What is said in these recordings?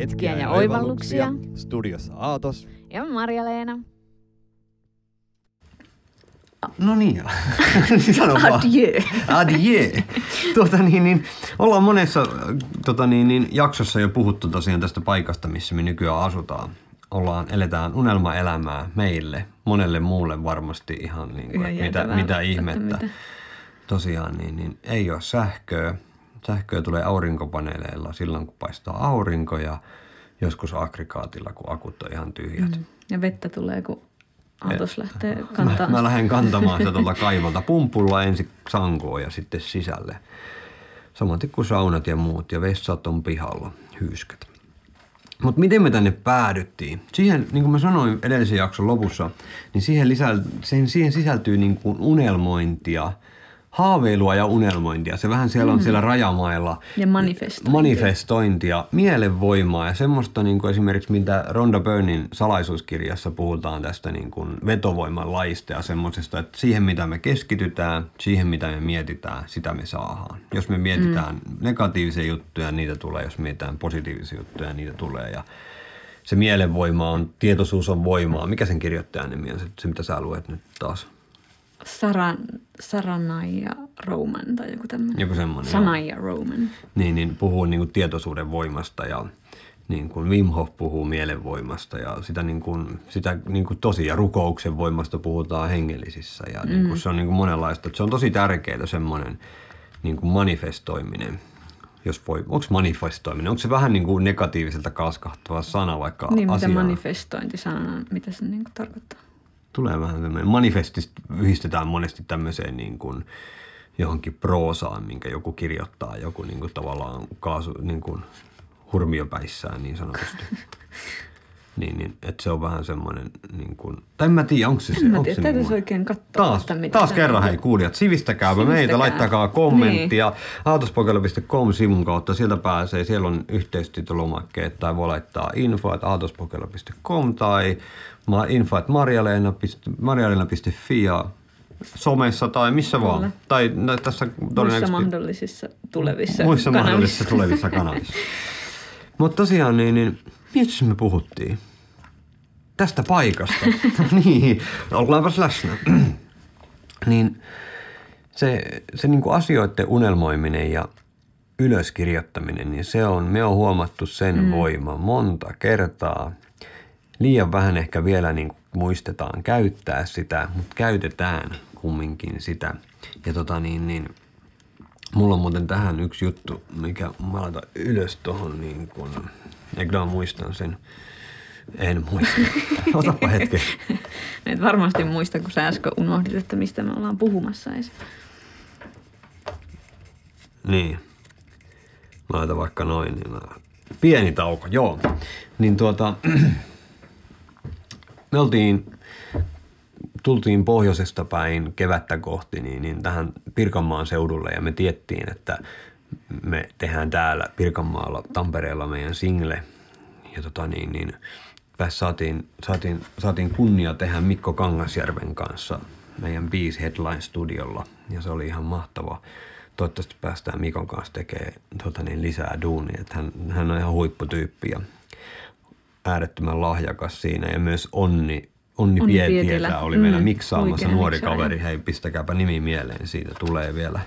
hetkiä ja oivalluksia. Studiossa Aatos. Ja Marja-Leena. No niin, sano vaan. Adieu. Adieu. Tuota, niin, niin, ollaan monessa tota, niin, niin, jaksossa jo puhuttu tosiaan tästä paikasta, missä me nykyään asutaan. Ollaan, eletään unelmaelämää meille, monelle muulle varmasti ihan niin kuin, että mitä, mitä että ihmettä. mitä. Tosiaan niin, niin ei ole sähköä. Sähköä tulee aurinkopaneeleilla silloin, kun paistaa aurinko ja joskus aggregaatilla, kun akut on ihan tyhjät. Mm. Ja vettä tulee, kun autos lähtee Mä, kantaa. mä lähden kantamaan sitä tuolta kaivolta pumpulla ensin sankoon ja sitten sisälle. Samaten kuin saunat ja muut ja vessat on pihalla, hyyskät. Mutta miten me tänne päädyttiin? Siihen, niin kuin mä sanoin edellisen jakson lopussa, niin siihen, lisä, siihen, siihen sisältyy niin kuin unelmointia, haaveilua ja unelmointia. Se vähän siellä on siellä rajamailla. Ja manifestointia. Manifestointia, mielenvoimaa ja semmoista niin kuin esimerkiksi mitä Ronda Byrnin salaisuuskirjassa puhutaan tästä niin kuin vetovoiman laista ja semmoisesta, että siihen mitä me keskitytään, siihen mitä me mietitään, sitä me saadaan. Jos me mietitään mm. negatiivisia juttuja, niitä tulee. Jos mietitään positiivisia juttuja, niitä tulee. Ja se mielenvoima on, tietoisuus on voimaa. Mikä sen kirjoittajan nimi on, se, se mitä sä luet nyt taas? Saran, Saranaja Roman tai joku tämmöinen. Joku semmoinen. joo. Sanaja Roman. niin, niin puhuu niin kuin tietoisuuden voimasta ja niin kuin Wim Hof puhuu mielenvoimasta ja sitä, niin kuin, sitä niin kuin tosi ja rukouksen voimasta puhutaan hengellisissä ja mm. niin kuin se on niin kuin monenlaista. Se on tosi tärkeää semmoinen niin kuin manifestoiminen. Jos voi, onko manifestoiminen, onko se vähän niin kuin negatiiviselta kalskahtava sana vaikka Niin, mitä asiaan? manifestointi sanana, mitä se niin tarkoittaa? Tulee vähän tämmöinen, manifestista yhdistetään monesti tämmöiseen niin kuin johonkin proosaan, minkä joku kirjoittaa, joku niin kuin tavallaan kaasu, niin kuin hurmiopäissään niin sanotusti. niin, niin, että se on vähän semmoinen, niin kuin, tai en mä tiedä, onko se se. En mä onko tiedä, se täytyisi oikein katsoa. Taas, että mitä taas kerran hei kuulijat, sivistäkääpä meitä, Sivistäkää. laittakaa kommenttia autospokello.com sivun kautta, sieltä pääsee, siellä on yhteystitolomakkeet tai voi laittaa info autospokello.com tai ma- info at marjaleena.fi marjaleena.fi ja somessa tai missä Kyllä. vaan. Tai no, tässä Muissa todennäköisesti mahdollisissa tulevissa muissa kanavissa. mahdollisissa tulevissa kanavissa. Mutta tosiaan, niin, niin mistä me puhuttiin? Tästä paikasta. niin, ollaanpas läsnä. niin se, se niin kuin asioiden unelmoiminen ja ylöskirjoittaminen, niin se on, me on huomattu sen mm. voima monta kertaa. Liian vähän ehkä vielä niin kuin muistetaan käyttää sitä, mutta käytetään kumminkin sitä. Ja tota niin, niin Mulla on muuten tähän yksi juttu, mikä mä laitan ylös tohon niin kun, eikö muistan sen. En muista. Otapa hetki. Et varmasti muista, kun sä äsken unohdit, että mistä me ollaan puhumassa edes. Niin. Mä laitan vaikka noin. Niin mä... Pieni tauko, joo. Niin tuota, me oltiin, tultiin pohjoisesta päin kevättä kohti niin, niin tähän Pirkanmaan seudulle ja me tiettiin, että me tehdään täällä Pirkanmaalla, Tampereella meidän single. Ja tota niin, niin saatiin, saatiin, saatiin kunnia tehdä Mikko Kangasjärven kanssa meidän biisi Headline Studiolla ja se oli ihan mahtava. Toivottavasti päästään Mikon kanssa tekemään tota niin, lisää duunia. Että hän, hän on ihan huipputyyppi ja äärettömän lahjakas siinä ja myös Onni, Onni, Onni Pietilä, Pietilä. oli meillä Mm, miksaamassa huikea nuori miksaaja. kaveri. Hei, pistäkääpä nimi mieleen, siitä tulee vielä.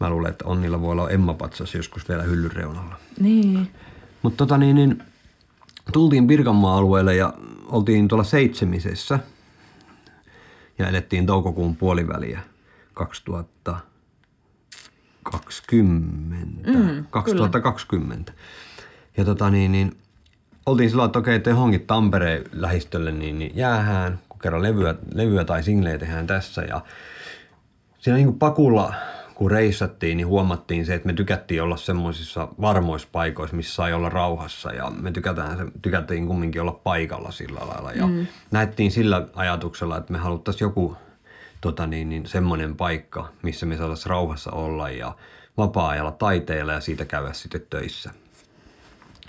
Mä luulen, että Onnilla voi olla Emma Patsas joskus vielä hyllyn reunalla. Niin. Mutta tota niin, niin, tultiin Pirkanmaan alueelle ja oltiin tuolla Seitsemisessä ja elettiin toukokuun puoliväliä 2020. Mm, 2020. Ja tota niin, niin oltiin silloin, että okei, että johonkin Tampereen lähistölle niin, niin jäähän, kun kerran levyä, levyä tai singleä tehdään tässä ja siinä niin kuin pakulla, kun reissattiin, niin huomattiin se, että me tykättiin olla semmoisissa varmoissa paikoissa, missä sai olla rauhassa ja me tykätään, se- tykättiin kumminkin olla paikalla sillä lailla. Ja mm. näettiin sillä ajatuksella, että me haluttaisiin joku tota niin, niin semmoinen paikka, missä me saataisiin rauhassa olla ja vapaa-ajalla taiteilla ja siitä käydä sitten töissä.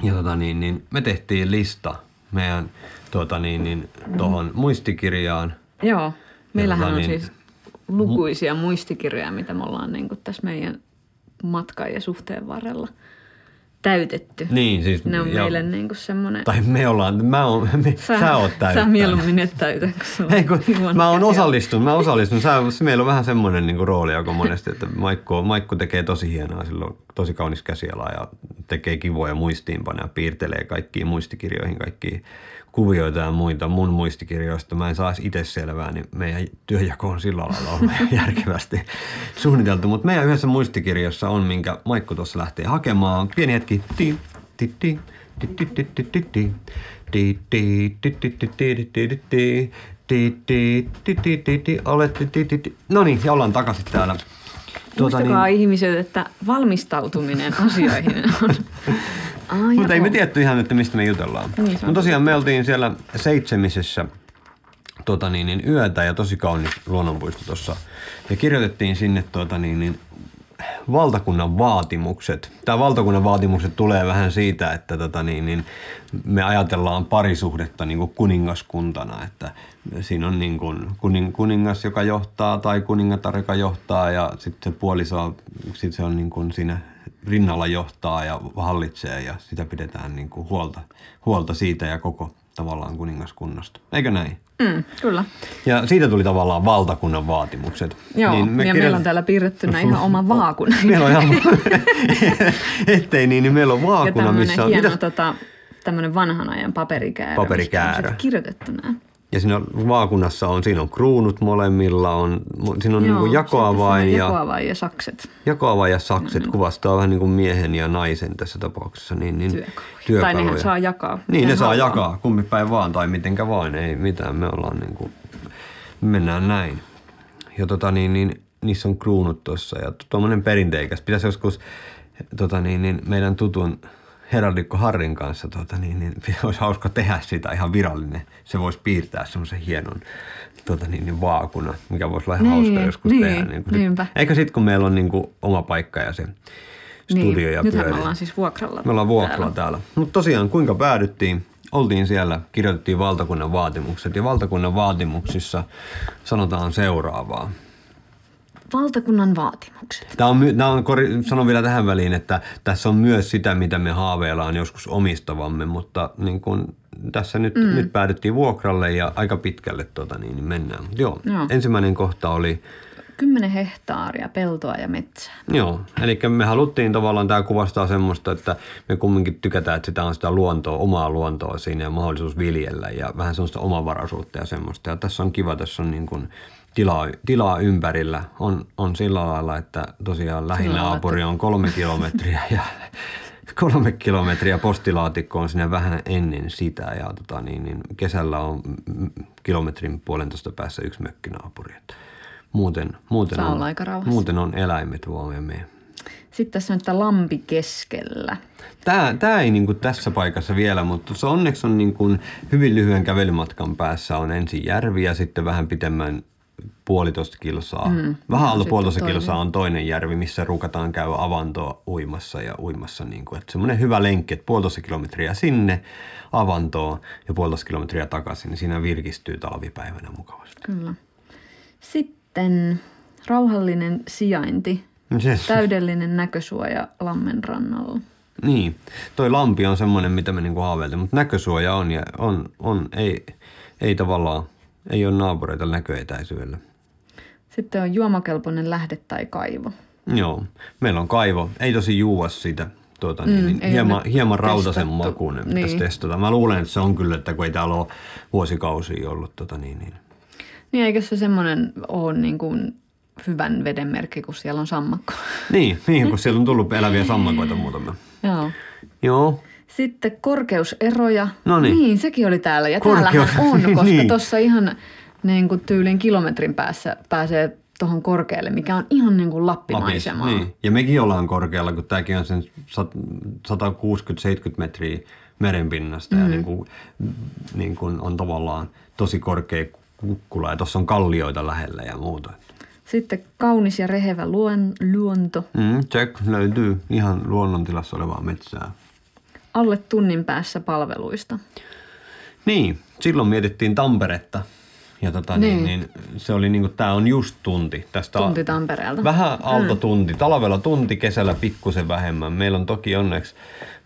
Ja tota niin, niin me tehtiin lista meidän tota niin, niin, tohon muistikirjaan. Joo. Meillähän tota on niin- siis lukuisia muistikirjoja, mitä me ollaan niin tässä meidän matkan ja suhteen varrella täytetty. Niin, siis... Ne on meille niinku semmoinen... Tai me ollaan, mä oon, me, sä, sä oot täyttää. Sä mieluummin et täytä, kun sulla Ei, kun mä oon osallistunut, mä osallistun. Sä, meillä on vähän semmoinen niin rooli aika monesti, että Maikku, Maikku tekee tosi hienoa, sillä on tosi kaunis käsiala ja tekee kivoja muistiinpanoja ja piirtelee kaikkiin muistikirjoihin kaikkia kuvioita ja muita mun muistikirjoista. Mä en saa itse selvää, niin meidän työjako on sillä lailla ollut järkevästi suunniteltu. Mutta meidän yhdessä muistikirjassa on, minkä Maikku tuossa lähtee hakemaan. Pieni hetki. Ti, ti, ti, ti, ti, ti, ti, ti, ti. Ti, ti, ti, ti, ti, ti, ti, ti, ti. Ti, ti, ti, ti, ti, ti. Olette ti, ti, ti. No niin, ja ollaan takaisin täällä. Tuota, Muistakaa niin... ihmiset, että valmistautuminen asioihin on... Ai, Mutta ei me tietty ihan, että mistä me jutellaan. Niin, Mutta tosiaan me oltiin siellä seitsemisessä tota niin, niin, yötä ja tosi kaunis luonnonpuisto tuossa. Ja kirjoitettiin sinne tota niin, niin, valtakunnan vaatimukset. Tämä valtakunnan vaatimukset tulee vähän siitä, että tota niin, niin, me ajatellaan parisuhdetta niin kuin kuningaskuntana, että siinä on niin kuin kuning, kuningas, joka johtaa tai kuningatar, joka johtaa ja sitten se puoliso, sit se on niin kuin siinä rinnalla johtaa ja hallitsee ja sitä pidetään niin kuin huolta, huolta siitä ja koko tavallaan kuningaskunnasta. Eikö näin? Mm, kyllä. Ja siitä tuli tavallaan valtakunnan vaatimukset. Joo, niin me ja kirjoit- meillä on täällä piirrettynä ihan oma vaakuna. Meillä on ihan, ettei niin, niin meillä on vaakuna, missä on, hieno mitäs- tota, tämmöinen vanhan ajan paperikäärö. Paperikäärö. missä ja siinä vaakunassa on, siinä on kruunut molemmilla, on, siinä on niin kuin jakoavain ja, Jakoavain ja sakset. jakoavain ja sakset kuvastaa vähän niin kuin miehen ja naisen tässä tapauksessa. Niin, niin Työkaluja. Tai nehän saa jakaa. Niin, ne saa haluaa. jakaa kummin päin vaan tai mitenkä vain, ei mitään, me ollaan niin kuin, mennään näin. Ja tota niin, niin niissä on kruunut tuossa ja tuommoinen perinteikäs. Pitäisi joskus tota niin, niin meidän tutun heraldikko Harrin kanssa, tota niin, niin olisi hauska tehdä siitä ihan virallinen. Se voisi piirtää semmoisen hienon tota niin, niin vaakuna, mikä voisi olla Niin, hauska joskus niin, tehdä. Niin kuin sit, eikä sitten kun meillä on niin kuin oma paikka ja se studio ja niin. Nythän pyörii. me ollaan siis vuokralla. Me ollaan vuokralla täällä. täällä. Mutta tosiaan, kuinka päädyttiin? Oltiin siellä, kirjoitettiin valtakunnan vaatimukset ja valtakunnan vaatimuksissa sanotaan seuraavaa. Valtakunnan vaatimukset. Tämä on, tää on sanon vielä tähän väliin, että tässä on myös sitä, mitä me haaveillaan joskus omistavamme, mutta niin kun tässä nyt, mm. nyt päädyttiin vuokralle ja aika pitkälle tota, niin, mennään. Joo, Joo. ensimmäinen kohta oli, 10 hehtaaria peltoa ja metsää. Joo, eli me haluttiin tavallaan, tämä kuvastaa semmoista, että me kumminkin tykätään, että sitä on sitä luontoa, omaa luontoa siinä ja mahdollisuus viljellä ja vähän semmoista omavaraisuutta ja semmoista. Ja tässä on kiva, tässä on niin kuin tilaa, tilaa ympärillä. On, on sillä lailla, että tosiaan lähinaapuri on kolme kilometriä ja kolme kilometriä postilaatikko on siinä vähän ennen sitä ja tota niin, niin kesällä on kilometrin puolentoista päässä yksi mökkinaapuri. Että muuten, muuten, Saa on, aika rauhassa. muuten on eläimet me. Sitten tässä on tämä lampi keskellä. Tämä, tämä ei niin tässä paikassa vielä, mutta se onneksi on niin kuin hyvin lyhyen kävelymatkan päässä on ensin järvi ja sitten vähän pitemmän puolitoista kilsaa. Mm. Vähän alle puolitoista toinen. kilsaa on toinen järvi, missä ruukataan käydä avantoa uimassa ja uimassa. Niin kuin, että semmoinen hyvä lenkki, että puolitoista kilometriä sinne avantoon ja puolitoista kilometriä takaisin, niin siinä virkistyy talvipäivänä mukavasti. Kyllä. Sitten rauhallinen sijainti. Se, Täydellinen näkösuoja lammen rannalla. Niin, toi lampi on semmoinen, mitä me niinku haaveiltiin, mutta näkösuoja on ja on, on ei, ei tavallaan, ei ole naapureita näköetäisyydellä. Sitten on juomakelpoinen lähde tai kaivo. Joo, meillä on kaivo, ei tosi juua sitä, tuota, niin, Mm, niin, ei hieman, hieman rautasen makuinen pitäisi Niin. testata. Mä luulen, että se on kyllä, että kun ei täällä ole vuosikausia ollut tota, niin, niin. Niin eikö se semmoinen ole niin kuin hyvän veden merkki, kun siellä on sammakko? Niin, niin, kun siellä on tullut eläviä sammakoita muutamia. Joo. Joo, Sitten korkeuseroja. No niin. Niin, sekin oli täällä. Ja Korkeus- täällähän on, koska Niin. tuossa ihan niin kuin tyylin kilometrin päässä pääsee tuohon korkealle, mikä on ihan niin kuin lappimaisemaa. Niin. Ja mekin ollaan korkealla, kun tämäkin on sen sat- 160-70 metriä merenpinnasta mm. ja niin kuin, niin kuin on tavallaan tosi korkea kukkula ja tuossa on kallioita lähellä ja muuta. Sitten kaunis ja rehevä luon, luonto. Mm, check, löytyy ihan luonnontilassa olevaa metsää. Alle tunnin päässä palveluista. Niin, silloin mietittiin Tamperetta. Ja tota, niin. Niin. Niin, se oli niinku, tää on just tunti. Tästä Tunti Tampereelta. Vähän alta tunti. Talvella tunti, kesällä pikkusen vähemmän. Meillä on toki onneksi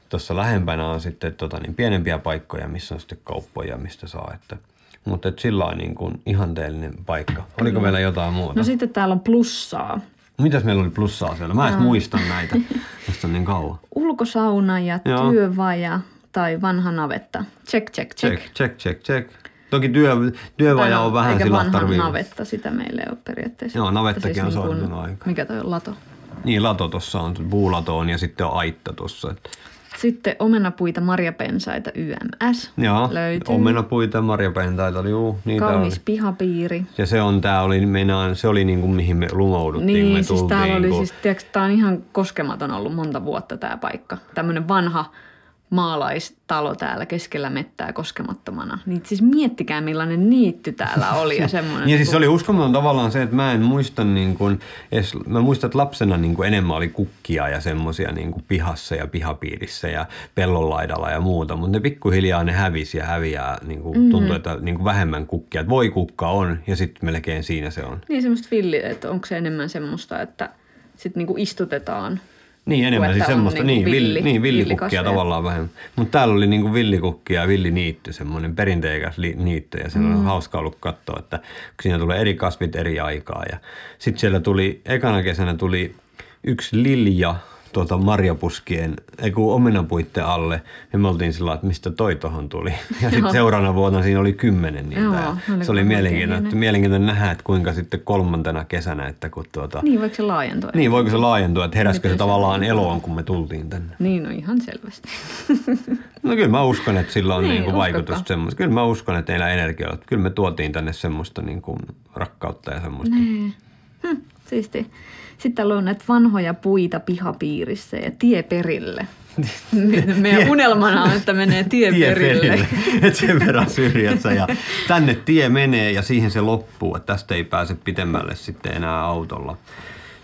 tuossa lähempänä on sitten tota, niin pienempiä paikkoja, missä on sitten kauppoja, mistä saa. Että, mutta et sillä on niin kuin ihanteellinen paikka. Oliko mm. meillä jotain muuta? No sitten täällä on plussaa. Mitäs meillä oli plussaa siellä? Mä en no. muista näitä. Tästä on niin kauan. Ulkosauna ja Joo. työvaja tai vanha navetta. Check, check, check. Check, check, check, check. Toki työ, työvaja on vähän sillä vanha navetta, sitä meillä ei ole periaatteessa. Joo, navettakin siis on niin aika. Mikä toi on lato? Niin, lato tuossa on, puulato on ja sitten on aitta tuossa. Sitten omenapuita, marjapensaita, YMS Joo, löytyy. omenapuita, marjapensaita, juu, niitä Kaunis oli. pihapiiri. Ja se on, tää oli, meinaan, se oli niin kuin mihin me lumouduttiin, niin, me siis täällä oli, kun... siis, tiedätkö, tää on ihan koskematon ollut monta vuotta tämä paikka. Tämmöinen vanha maalaistalo täällä keskellä mettää koskemattomana. Niin siis miettikää millainen niitty täällä oli ja semmoinen. ja siis se oli uskomaton tavallaan se, että mä en muista niin kuin, edes, mä muistan, että lapsena niin kuin enemmän oli kukkia ja semmoisia niin kuin pihassa ja pihapiirissä ja pellonlaidalla ja muuta, mutta ne pikkuhiljaa ne hävisi ja häviää, niin kuin, mm. tuntuu, että niin kuin vähemmän kukkia. Että voi kukka on ja sitten melkein siinä se on. Niin semmoista villi, että onko se enemmän semmoista, että sitten niin kuin istutetaan niin, enemmän siis semmoista, niin, niin, villi, niin villikukkia tavallaan vähän. Mutta täällä oli niin villikukkia ja villiniitty, semmoinen perinteikäs li, niitty ja se mm. on hauska ollut katsoa, että siinä tulee eri kasvit eri aikaa. Ja sitten siellä tuli, ekana kesänä tuli yksi lilja, tuota marjapuskien, ei kun omenapuitten alle. Ja me oltiin sillä että mistä toi tohon tuli. Ja sitten seuraavana vuonna siinä oli kymmenen niitä. Joo, se oli mielenkiintoinen, mielenkiintoinen nähdä, että kuinka sitten kolmantena kesänä, että kun tuota... Niin, voiko se laajentua? Niin, voiko se laajentua, että heräskö se tavallaan eloon, kun me tultiin tänne. Niin, no ihan selvästi. no kyllä mä uskon, että sillä on niin, niin kuin vaikutusta semmoista. Kyllä mä uskon, että teillä energiaa, kyllä me tuotiin tänne semmoista niin kuin rakkautta ja semmoista. Niin. Hm, siisti. Sitten täällä on näitä vanhoja puita pihapiirissä ja tieperille. Meidän unelmana on, että menee tieperille. tie Et sen verran syrjässä ja tänne tie menee ja siihen se loppuu. Että tästä ei pääse pitemmälle sitten enää autolla.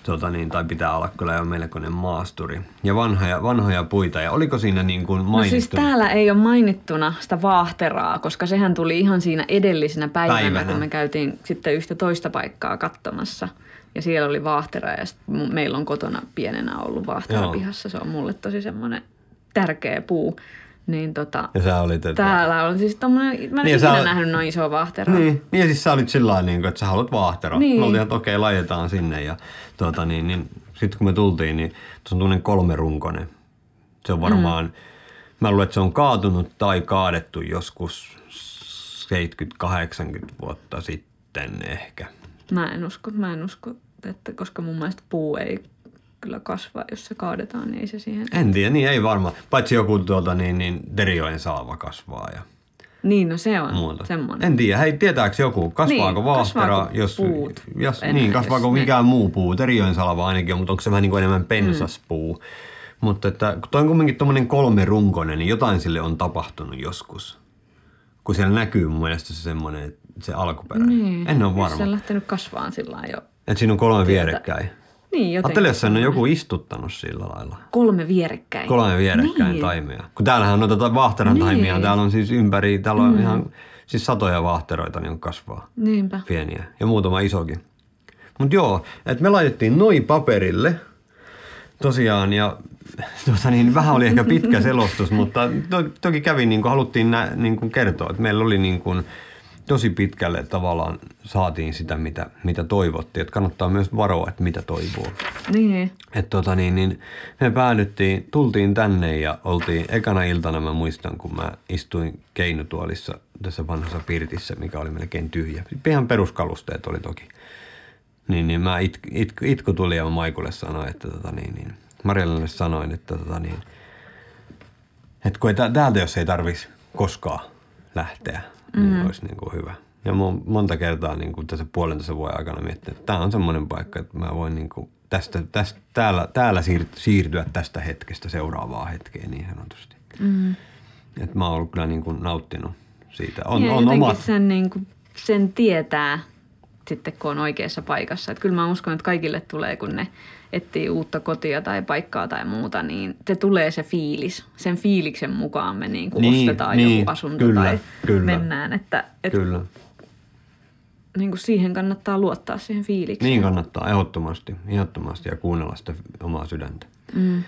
Tota niin, tai pitää olla kyllä jo melkoinen maasturi. Ja vanhoja, vanhoja puita. Ja oliko siinä niin kuin mainittu? No siis täällä ei ole mainittuna sitä vaahteraa, koska sehän tuli ihan siinä edellisenä päivänä, päivänä. kun me käytiin sitten yhtä toista paikkaa katsomassa – ja siellä oli vaahtera ja meillä on kotona pienenä ollut vaahtera Joo. pihassa. Se on mulle tosi semmoinen tärkeä puu. Niin tota, ja sä olit, että... Täällä on siis tommonen, mä en niin ikinä sä... nähnyt noin isoa vaahteraa. Niin, niin ja siis sä olit sillä niin kuin, että sä haluat vaahtera. Niin. Me oltiin, että okei, laitetaan sinne. Ja tota, niin, niin, sitten kun me tultiin, niin tuossa on tuommoinen kolmerunkonen. Se on varmaan, mm. mä luulen, että se on kaatunut tai kaadettu joskus 70-80 vuotta sitten ehkä. Mä en usko, mä en usko, että koska mun mielestä puu ei kyllä kasva, jos se kaadetaan, niin ei se siihen... En tiedä, niin ei varmaan. Paitsi joku tuota, niin, niin Derijoen saava kasvaa ja niin, no se on muuta. semmoinen. En tiedä, hei tietääkö joku, kasvaako niin, vaahtera, jos, puut jos, niin, kasvaako mikään ne... muu puu, Terijoen salva ainakin mutta onko se vähän niin kuin enemmän pensaspuu. Mm. Mutta että toi on kuitenkin tuommoinen kolme runkonen, niin jotain sille on tapahtunut joskus. Kun siellä näkyy mun mielestä se semmoinen, se alkuperä. Niin. En ole varma. Se on lähtenyt kasvaan sillä jo. Että siinä on kolme Tietä. vierekkäin. Niin, jotenkin. Ajattele, jos on joku istuttanut sillä lailla. Kolme vierekkäin. Kolme vierekkäin niin. taimia. Kun täällähän on noita vaahteran niin. taimia, täällä on siis ympäri, täällä on mm. ihan siis satoja vaahteroita niin kasvaa. Niinpä. Pieniä ja muutama isokin. Mutta joo, että me laitettiin noin paperille tosiaan ja tuota niin, vähän oli ehkä pitkä selostus, mutta to, toki kävi niin kuin haluttiin nä, niin kuin kertoa, että meillä oli niin kuin, tosi pitkälle tavallaan saatiin sitä, mitä, mitä toivottiin. Että kannattaa myös varoa, että mitä toivoo. Niin. Että tota niin, niin me päädyttiin, tultiin tänne ja oltiin ekana iltana, mä muistan, kun mä istuin keinutuolissa tässä vanhassa pirtissä, mikä oli melkein tyhjä. Ihan peruskalusteet oli toki. Niin, niin mä it, it, itku tuli ja Maikulle sanoin, että tota niin, niin Marjalle sanoin, että tota niin, että kun ei, täältä jos ei tarvitsisi koskaan lähteä, niin mm. olisi niin kuin hyvä. Ja mä oon monta kertaa niin kuin tässä puolentoista vuoden aikana miettinyt, että tämä on semmoinen paikka, että mä voin niin kuin tästä, tästä, täällä, täällä siirtyä tästä hetkestä seuraavaan hetkeen niin sanotusti. Mm. Että mä oon ollut kyllä niin kuin nauttinut siitä. On, ja on omat... sen, niin kuin, sen tietää sitten, kun on oikeassa paikassa. Että kyllä mä uskon, että kaikille tulee, kun ne etsii uutta kotia tai paikkaa tai muuta, niin se tulee se fiilis. Sen fiiliksen mukaan me niin kuin niin, ostetaan niin, joku asunto kyllä, tai kyllä, mennään. Että, et, kyllä. Niin kuin siihen kannattaa luottaa siihen fiilikseen. Niin kannattaa, ehdottomasti, ehdottomasti ja kuunnella sitä omaa sydäntä. Mm.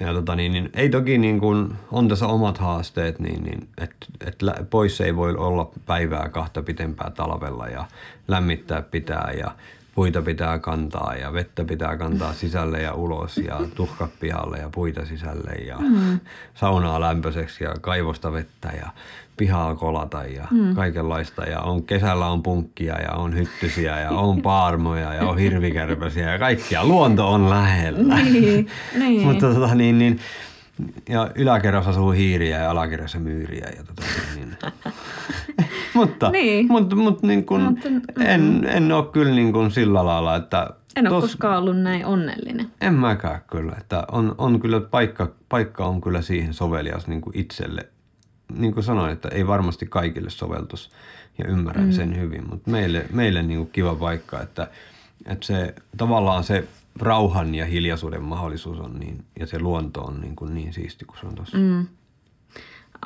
Ja tota niin, niin ei toki niin kuin, on tässä omat haasteet, niin, niin että et pois ei voi olla päivää kahta pitempää talvella ja lämmittää pitää ja puita pitää kantaa ja vettä pitää kantaa sisälle ja ulos ja tuhkat pihalle ja puita sisälle ja mm. saunaa lämpöiseksi ja kaivosta vettä ja pihaa kolata ja mm. kaikenlaista. Ja on, kesällä on punkkia ja on hyttysiä ja on paarmoja ja on hirvikärpäsiä ja kaikkia. Luonto on lähellä. Niin, niin. Mutta tota niin, niin ja yläkerrassa asuu hiiriä ja alakerrassa myyriä. Ja tota, niin, mutta Niin. mutta, mutta niin kun, Mutta, mm. en, en ole kyllä niin kuin sillä lailla, että En ole tos- koskaan ollut näin onnellinen. en mäkään kyllä. Että on, on kyllä paikka, paikka on kyllä siihen sovelias niin kuin itselle. Niin kuin sanoin, että ei varmasti kaikille soveltus ja ymmärrän mm. sen hyvin, mutta meille, meille niin kuin kiva paikka, että, että se tavallaan se rauhan ja hiljaisuuden mahdollisuus on niin, ja se luonto on niin, kuin niin siisti kuin se on tuossa. Mm.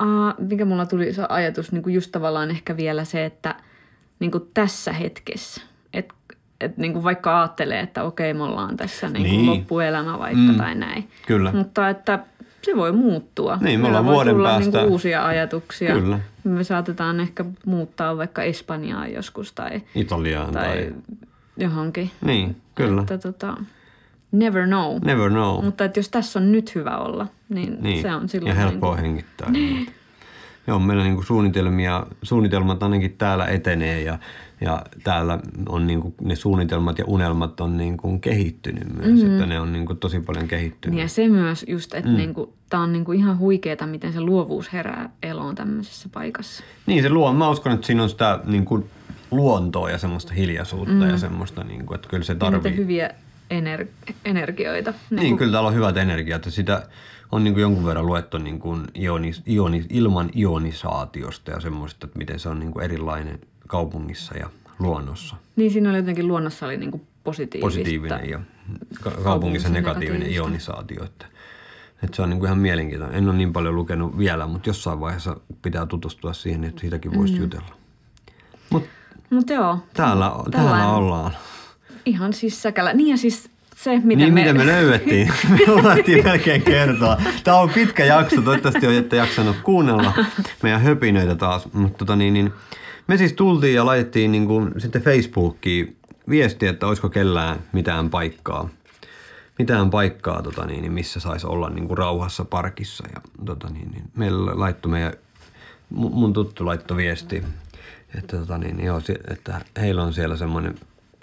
Uh, mikä mulla tuli se ajatus, niin kuin just tavallaan ehkä vielä se, että niin kuin tässä hetkessä, että et niin kuin vaikka ajattelee, että okei, me ollaan tässä niin kuin Niin. loppuelämä vaikka Mm. tai näin. Kyllä. Mutta että se voi muuttua. Niin, me Meillä ollaan voi vuoden tulla päästä- Niin uusia ajatuksia. Kyllä. Me saatetaan ehkä muuttaa vaikka Espanjaan joskus tai, Italiaan tai tai... johonkin. Niin, kyllä. Että tota, never know. Never know. Mutta että jos tässä on nyt hyvä olla, niin, Niin, se on silloin... ja helppoa niin hengittää. Niin. Joo, meillä niinku suunnitelmia, suunnitelmat ainakin täällä etenee ja, ja täällä on niinku, ne suunnitelmat ja unelmat on niinku kehittynyt myös, mm. että ne on niinku tosi paljon kehittynyt. Niin ja se myös just, että mm. niinku, tämä on niinku ihan huikeeta, miten se luovuus herää eloon tämmöisessä paikassa. Niin se luo, mä uskon, että siinä on sitä niinku, luontoa ja semmoista hiljaisuutta mm. ja semmoista, niinku, että kyllä se Ja niitä tarvii. hyviä ener- energioita. Niin, kyllä täällä on hyvät energiat ja sitä on niin kuin jonkun verran luettu niin kuin ionis, ionis, ilman ionisaatiosta ja semmoista, että miten se on niin kuin erilainen kaupungissa ja luonnossa. Niin siinä oli jotenkin luonnossa oli niinku positiivista. Positiivinen ja ka- kaupungissa negatiivinen ionisaatio. Että, että se on niin kuin ihan mielenkiintoinen. En ole niin paljon lukenut vielä, mutta jossain vaiheessa pitää tutustua siihen, että siitäkin voisi mm. jutella. Mutta Mutta joo. täällä, täällä ollaan. Ihan siis säkällä. Niin ja siis se, miten Niin, me... miten me löydettiin. me unohtiin melkein kertoa. Tämä on pitkä jakso. Toivottavasti olette jaksanut kuunnella meidän höpinöitä taas. Mutta tota niin, niin, me siis tultiin ja laitettiin niin kuin, sitten Facebookiin viesti, että olisiko kellään mitään paikkaa. Mitään paikkaa, tota niin, niin missä saisi olla niin kuin rauhassa parkissa. Ja, tota niin, niin, meillä laittoi meidän, mu- mun tuttu laittoi viesti, että, tota niin, joo, että heillä on siellä semmoinen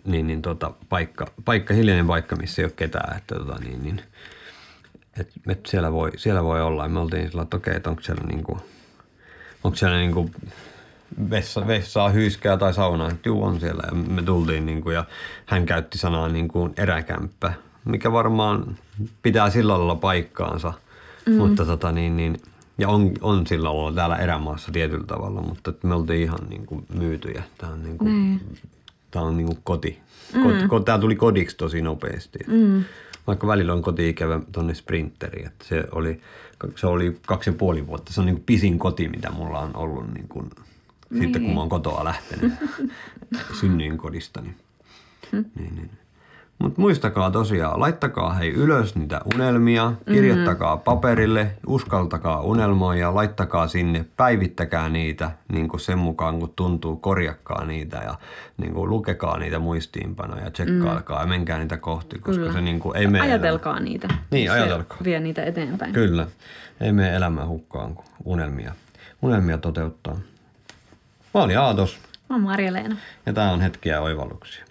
niin, niin tota, paikka, paikka, hiljainen paikka, missä ei ole ketään. Että, tota, niin, niin, et, et siellä, voi, siellä voi olla. Ja me oltiin sillä, että okei, että onko siellä, niinku, onko siellä niinku vessa, vessaa, hyyskää tai saunaa. Että juu, on siellä. Ja me tultiin niinku, ja hän käytti sanaa niinku eräkämppä, mikä varmaan pitää sillä lailla paikkaansa. Mm. Mutta tota niin, niin ja on, on sillä lailla täällä erämaassa tietyllä tavalla, mutta me oltiin ihan niinku myytyjä. Tämä on, niinku, Niin. Tää on niinku koti. Kot, ko, tää tuli kodiksi tosi nopeasti. Mm. Vaikka välillä on koti-ikävä tonne sprinteri. Että se, oli, se oli kaksi ja puoli vuotta. Se on niinku pisin koti, mitä mulla on ollut niinku, niin. sitten kun mä oon kotoa lähtenyt synnyin kodistani. Niin, niin. Mutta muistakaa tosiaan, laittakaa hei ylös niitä unelmia, kirjoittakaa paperille, uskaltakaa unelmoida, laittakaa sinne, päivittäkää niitä niin kuin sen mukaan kun tuntuu, korjakkaa niitä ja niin kuin lukekaa niitä muistiinpanoja, tsekkailkaa ja menkää niitä kohti, koska Kyllä. se niin kuin ei mene Ajatelkaa niitä. Niin, Se ajatelkaa. Vie niitä eteenpäin. Kyllä, ei mene elämää hukkaan, kun unelmia, unelmia toteuttaa. Mä olin Aatos Mä oon Marja-Leena. ja tää on hetkiä oivalluksia.